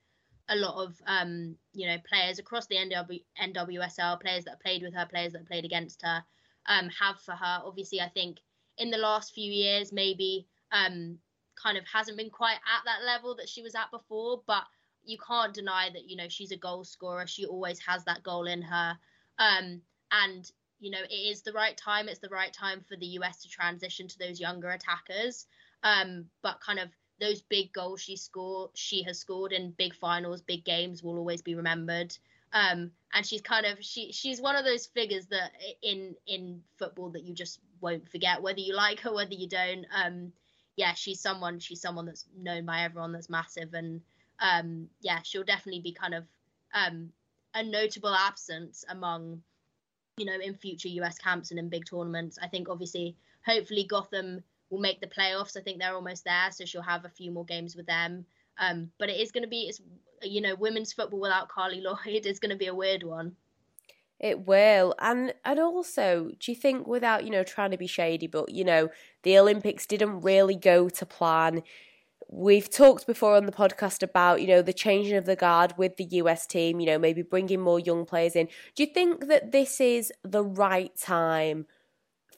a lot of um, you know players across the NW, NWSL, players that played with her, players that played against her, um, have for her. Obviously, I think in the last few years, maybe um, kind of hasn't been quite at that level that she was at before, but you can't deny that you know she's a goal scorer. She always has that goal in her, um, and you know it is the right time. It's the right time for the US to transition to those younger attackers. Um, but kind of those big goals she scored, she has scored in big finals, big games will always be remembered. Um, and she's kind of she she's one of those figures that in in football that you just won't forget whether you like her whether you don't. Um, yeah, she's someone she's someone that's known by everyone that's massive and um, yeah, she'll definitely be kind of um, a notable absence among you know in future US camps and in big tournaments. I think obviously hopefully Gotham will make the playoffs. I think they're almost there, so she'll have a few more games with them. Um, but it is going to be, it's you know, women's football without Carli Lloyd is going to be a weird one. It will, and and also, do you think without you know trying to be shady, but you know the Olympics didn't really go to plan. We've talked before on the podcast about you know the changing of the guard with the US team, you know maybe bringing more young players in. Do you think that this is the right time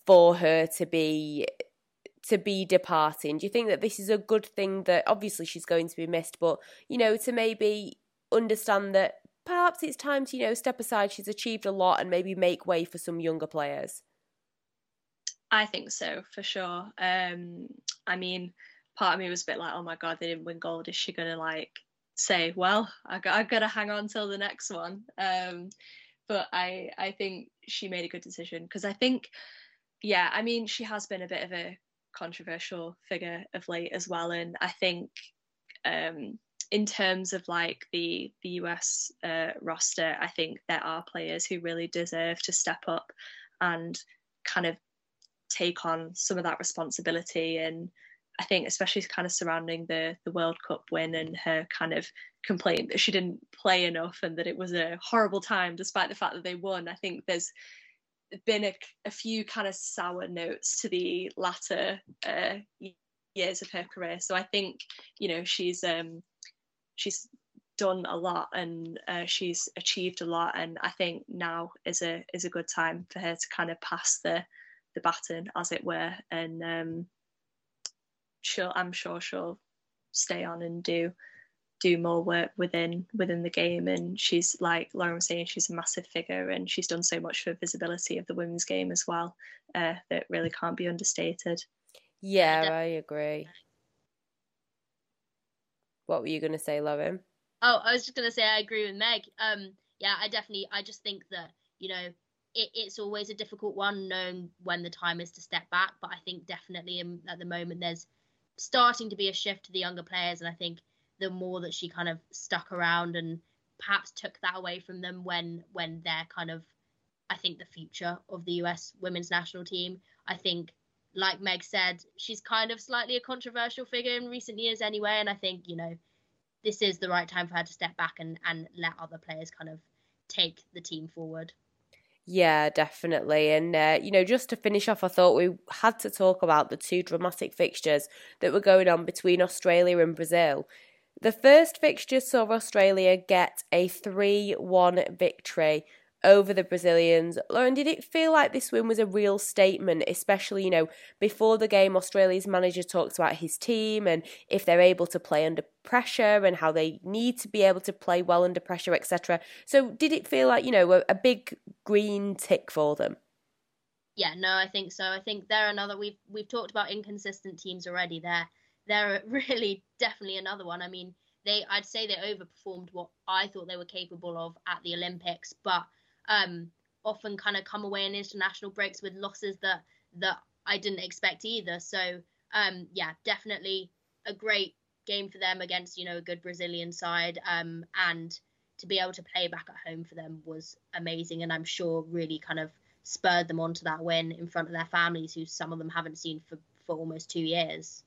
for her to be to be departing? Do you think that this is a good thing that obviously she's going to be missed, but you know, to maybe understand that perhaps it's time to, you know, step aside. She's achieved a lot and maybe make way for some younger players. I think so, for sure. Um, I mean, part of me was a bit like, oh my God, they didn't win gold. Is she going to like say, well, I got, I got to hang on till the next one? Um, but I, I think she made a good decision because I think, yeah, I mean, she has been a bit of a controversial figure of late as well. And I think um, in terms of like the the US uh, roster, I think there are players who really deserve to step up and kind of take on some of that responsibility. And I think especially kind of surrounding the the World Cup win and her kind of complaint that she didn't play enough and that it was a horrible time despite the fact that they won. I think there's been a, a few kind of sour notes to the latter uh, years of her career. So I think you know she's um, she's done a lot and uh, she's achieved a lot, and I think now is a is a good time for her to kind of pass the the baton, as it were, and um, she'll I'm sure she'll stay on and do do more work within within the game. And she's like Lauren was saying she's a massive figure and she's done so much for visibility of the women's game as well uh, that really can't be understated. Yeah. I agree what were you going to say Lauren oh I was just going to say I agree with Meg um yeah I definitely I just think that you know it, it's always a difficult one, knowing when the time is to step back. But I think definitely in, at the moment there's starting to be a shift to the younger players, and I think the more that she kind of stuck around and perhaps took that away from them when when they're kind of I think the future of the US women's national team. I think like Meg said, she's kind of slightly a controversial figure in recent years anyway, and I think, you know, this is the right time for her to step back and, and let other players kind of take the team forward. Yeah, definitely. And, uh, you know, just to finish off, I thought we had to talk about the two dramatic fixtures that were going on between Australia and Brazil. The first fixture saw Australia get a 3 1 victory over the Brazilians. Lauren, did it feel like this win was a real statement, especially, you know, before the game, Australia's manager talks about his team and if they're able to play under pressure and how they need to be able to play well under pressure, etc. So, did it feel like, you know, a, a big green tick for them? Yeah, no, I think so. I think they're another. We've we've talked about inconsistent teams already. They're they're really definitely another one. I mean, they I'd say they overperformed what I thought they were capable of at the Olympics, but um, often kind of come away in international breaks with losses that that I didn't expect either. So um, yeah, definitely a great game for them against you know a good Brazilian side, um, and to be able to play back at home for them was amazing, and I'm sure really kind of spurred them on to that win in front of their families, who some of them haven't seen for for almost two years.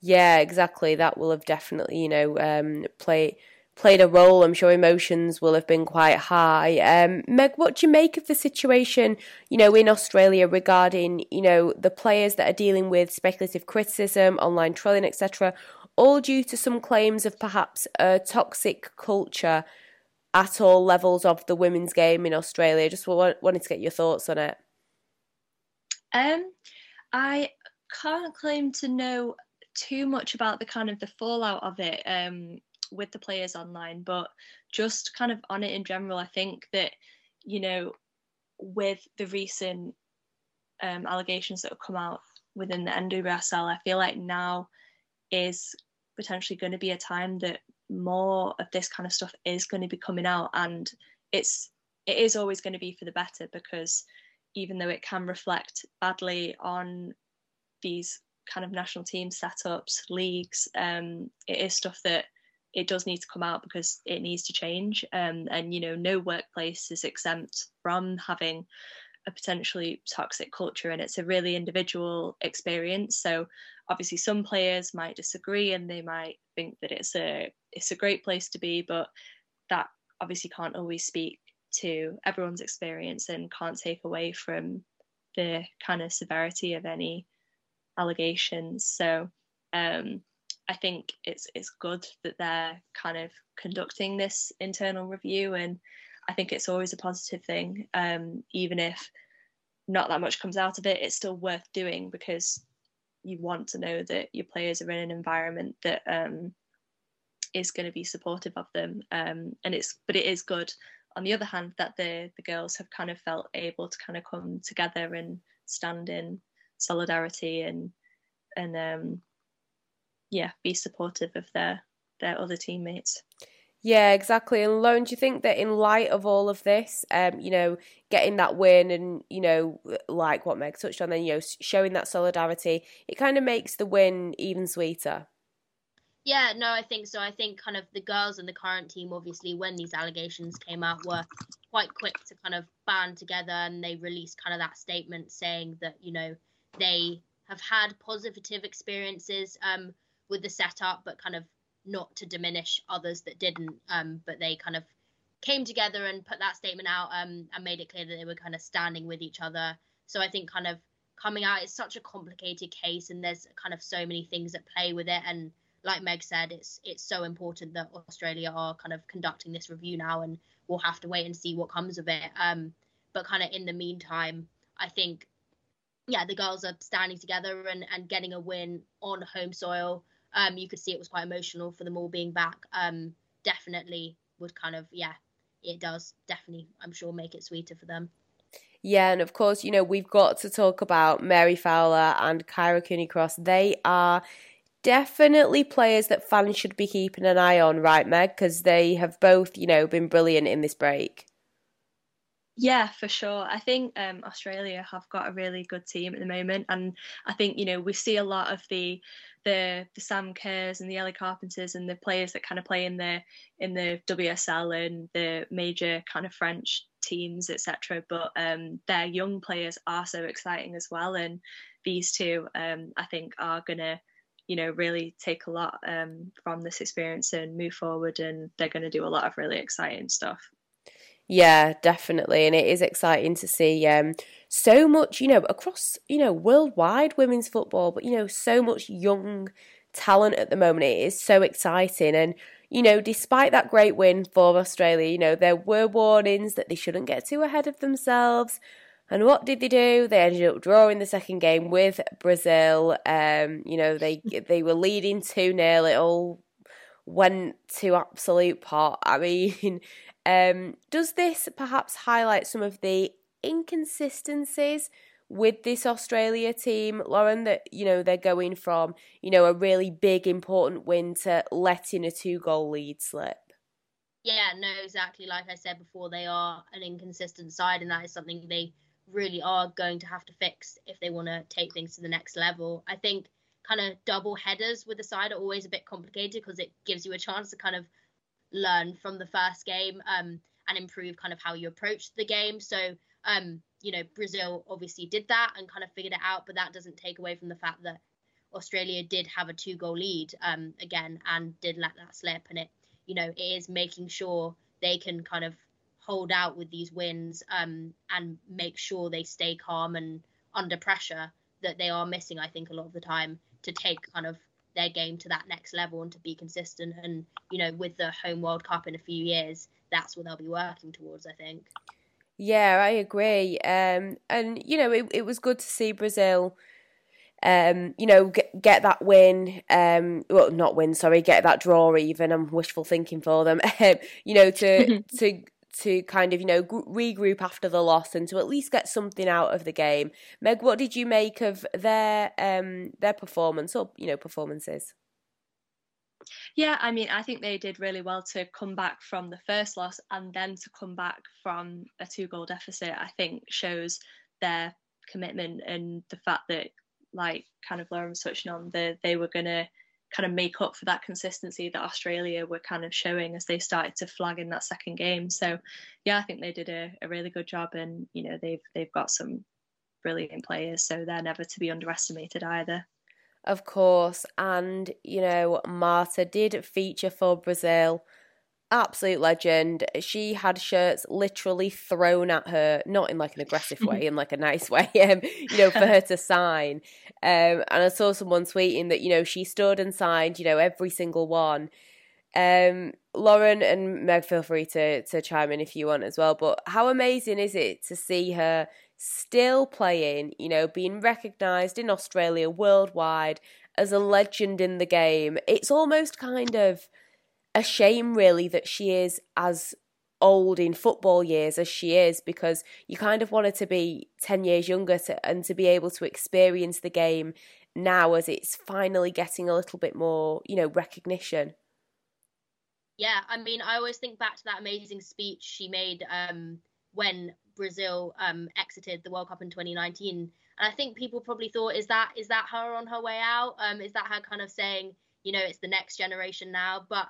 Yeah, exactly. That will have definitely you know um, play played a role. I'm sure emotions will have been quite high. Um, Meg, what do you make of the situation, you know, in Australia regarding, you know, the players that are dealing with speculative criticism, online trolling, etc., all due to some claims of perhaps a toxic culture at all levels of the women's game in Australia? Just wanted to get your thoughts on it. Um, I can't claim to know too much about the kind of the fallout of it. Um, with the players online, but just kind of on it in general, I think that, you know, with the recent um, allegations that have come out within the NWSL, I feel like now is potentially going to be a time that more of this kind of stuff is going to be coming out and it's it is always going to be for the better because even though it can reflect badly on these kind of national team setups leagues um, it is stuff that it does need to come out because it needs to change. Um, and you know, no workplace is exempt from having a potentially toxic culture, and it's a really individual experience. So obviously, some players might disagree, and they might think that it's a it's a great place to be, but that obviously can't always speak to everyone's experience and can't take away from the kind of severity of any allegations. So um, I think it's it's good that they're kind of conducting this internal review, and I think it's always a positive thing. Um, even if not that much comes out of it, it's still worth doing because you want to know that your players are in an environment that um, is going to be supportive of them. Um, and it's but it is good on the other hand that the the girls have kind of felt able to kind of come together and stand in solidarity and and um, yeah be supportive of their their other teammates. Yeah, exactly. And Lauren, do you think that in light of all of this, um, you know, getting that win and, you know, like what Meg touched on, then, you know, showing that solidarity, it kind of makes the win even sweeter? Yeah, no, I think so. I think kind of the girls in the current team, obviously, when these allegations came out, were quite quick to kind of band together and they released kind of that statement saying that, you know, they have had positive experiences um, with the setup, but kind of not to diminish others that didn't. Um, but they kind of came together and put that statement out um, and made it clear that they were kind of standing with each other. So I think kind of coming out, it's such a complicated case, and there's kind of so many things that play with it. And like Meg said, it's it's so important that Australia are kind of conducting this review now, and we'll have to wait and see what comes of it. Um, but kind of in the meantime, I think, yeah, the girls are standing together and and getting a win on home soil um, you could see it was quite emotional for them all being back. Um, definitely would kind of yeah, it does definitely I'm sure make it sweeter for them. Yeah, and of course, you know, we've got to talk about Mary Fowler and Kyra Cooney Cross. They are definitely players that fans should be keeping an eye on, right, Meg? Because they have both, you know, been brilliant in this break. Yeah, for sure. I think um, Australia have got a really good team at the moment, and I think you know we see a lot of the the the Sam Kerrs and the Ellie Carpenters and the players that kind of play in the in the WSL and the major kind of French teams, etc. But um, their young players are so exciting as well, and these two, um, I think, are gonna you know really take a lot um, from this experience and move forward, and they're to do a lot of really exciting stuff. Yeah, definitely, and it is exciting to see um, so much, you know, across you know worldwide women's football, but you know so much young talent at the moment. It is so exciting, and you know, despite that great win for Australia, you know there were warnings that they shouldn't get too ahead of themselves. And what did they do? They ended up drawing the second game with Brazil. Um, you know, they they were leading two 0 It all went to absolute pot. I mean, um, does this perhaps highlight some of the inconsistencies with this Australia team, Lauren? That you know they're going from you know a really big important win to letting a two goal lead slip. Yeah, no, exactly. Like I said before, they are an inconsistent side, and that is something they really are going to have to fix if they want to take things to the next level. I think kind of double headers with the side are always a bit complicated because it gives you a chance to kind of learn from the first game um, and improve kind of how you approach the game. So, um, you know, Brazil obviously did that and kind of figured it out, but that doesn't take away from the fact that Australia did have a two goal lead um, again and did let that slip. And it, you know, it is making sure they can kind of hold out with these wins um, and make sure they stay calm and under pressure that they are missing, I think, a lot of the time to take kind of their game to that next level and to be consistent. And you know, with the home World Cup in a few years, that's what they'll be working towards. I think. Yeah, I agree. Um, and you know, it it was good to see Brazil. Um, you know, get, get that win. Um, well, not win. Sorry, get that draw. Even I'm wishful thinking for them. you know, to to to kind of you know regroup after the loss and to at least get something out of the game. Meg, what did you make of their um their performance or you know performances? Yeah, I mean, I think they did really well to come back from the first loss and then to come back from a two goal deficit. I think shows their commitment and the fact that, like, kind of Lauren was touching on, the, they were going to kind of make up for that consistency that Australia were kind of showing as they started to flag in that second game. So yeah, I think they did a, a really good job and you know they've they've got some brilliant players, so they're never to be underestimated either. Of course, and you know, Marta did feature for Brazil absolute legend. She had shirts literally thrown at her, not in like an aggressive way, in like a nice way, um, you know, for her to sign. Um, and I saw someone tweeting that, you know, she stood and signed, you know, every single one. Um, Lauren and Meg, feel free to, to chime in if you want as well. But how amazing is it to see her still playing, you know, being recognised in Australia worldwide as a legend in the game? It's almost kind of a shame, really, that she is as old in football years as she is because you kind of want her to be 10 years younger to, and to be able to experience the game now as it's finally getting a little bit more, you know, recognition. Yeah, I mean, I always think back to that amazing speech she made um, when Brazil um, exited the World Cup in 2019, and I think people probably thought, is that is that her on her way out? Um, is that her kind of saying, you know, it's the next generation now? But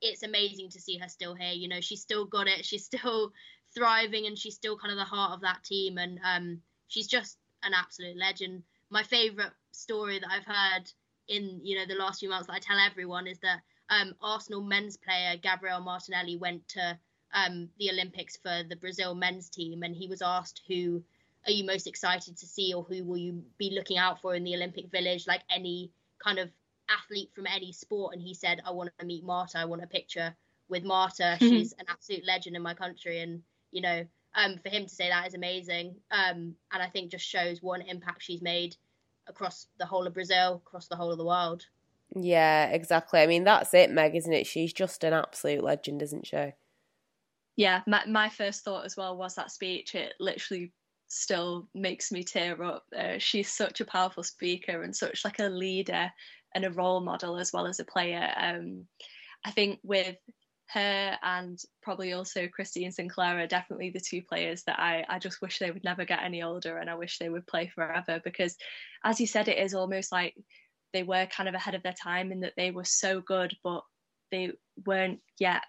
it's amazing to see her still here. You know, she's still got it. She's still thriving, and she's still kind of the heart of that team. And um, she's just an absolute legend. My favourite story that I've heard in you know the last few months that I tell everyone is that um, Arsenal men's player Gabriel Martinelli went to um, the Olympics for the Brazil men's team, and he was asked who are you most excited to see, or who will you be looking out for in the Olympic Village, like any kind of athlete from any sport and he said i want to meet marta i want a picture with marta. She's an absolute legend in my country and you know um, for him to say that is amazing um, and i think just shows what an impact she's made across the whole of brazil across the whole of the world. Yeah exactly. I mean that's it meg isn't it? She's just an absolute legend isn't she? Yeah my, my first thought as well was that speech. It literally still makes me tear up. Uh, she's such a powerful speaker and such like a leader and a role model as well as a player. Um, I think with her and probably also Christine Sinclair are definitely the two players that I, I just wish they would never get any older and I wish they would play forever because as you said it is almost like they were kind of ahead of their time in that they were so good but they weren't yet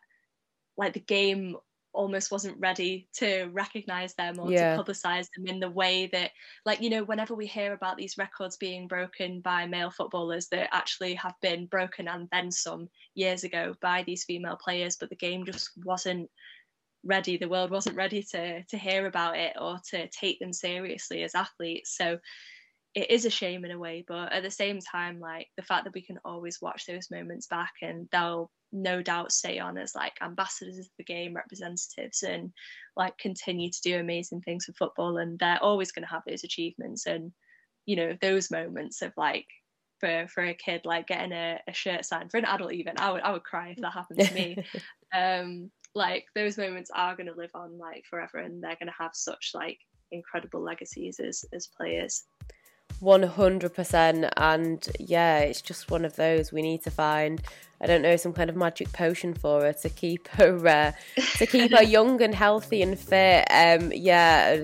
like the game almost wasn't ready to recognize them or yeah. to publicize them in the way that like you know whenever we hear about these records being broken by male footballers that actually have been broken and then some years ago by these female players but the game just wasn't ready the world wasn't ready to to hear about it or to take them seriously as athletes so it is a shame in a way but at the same time like the fact that we can always watch those moments back and they'll no doubt stay on as like ambassadors of the game representatives and like continue to do amazing things for football and they're always going to have those achievements and you know those moments of like for for a kid like getting a, a shirt signed for an adult even I would I would cry if that happened to me. Um like those moments are going to live on like forever and they're going to have such like incredible legacies as as players 100% and yeah it's just one of those we need to find i don't know some kind of magic potion for her to keep her uh, to keep her young and healthy and fit. Um yeah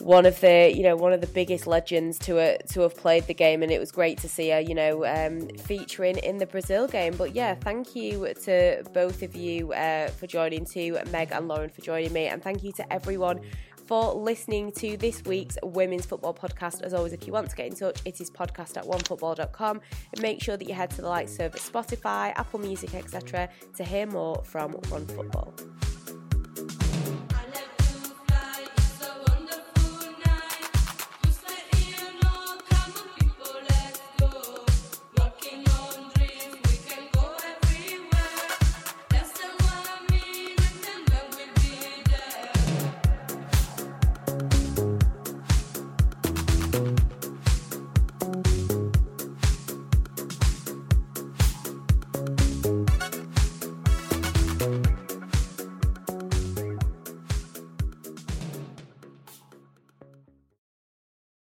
one of the you know one of the biggest legends to uh, to have played the game. And it was great to see her you know um, featuring in the Brazil game. But yeah thank you to both of you uh, for joining to Meg and Lauren for joining me. And thank you to everyone for listening to this week's Women's Football Podcast. As always, if you want to get in touch, it is podcast at onefootball.com. And make sure that you head to the likes of Spotify, Apple Music, etc. to hear more from OneFootball.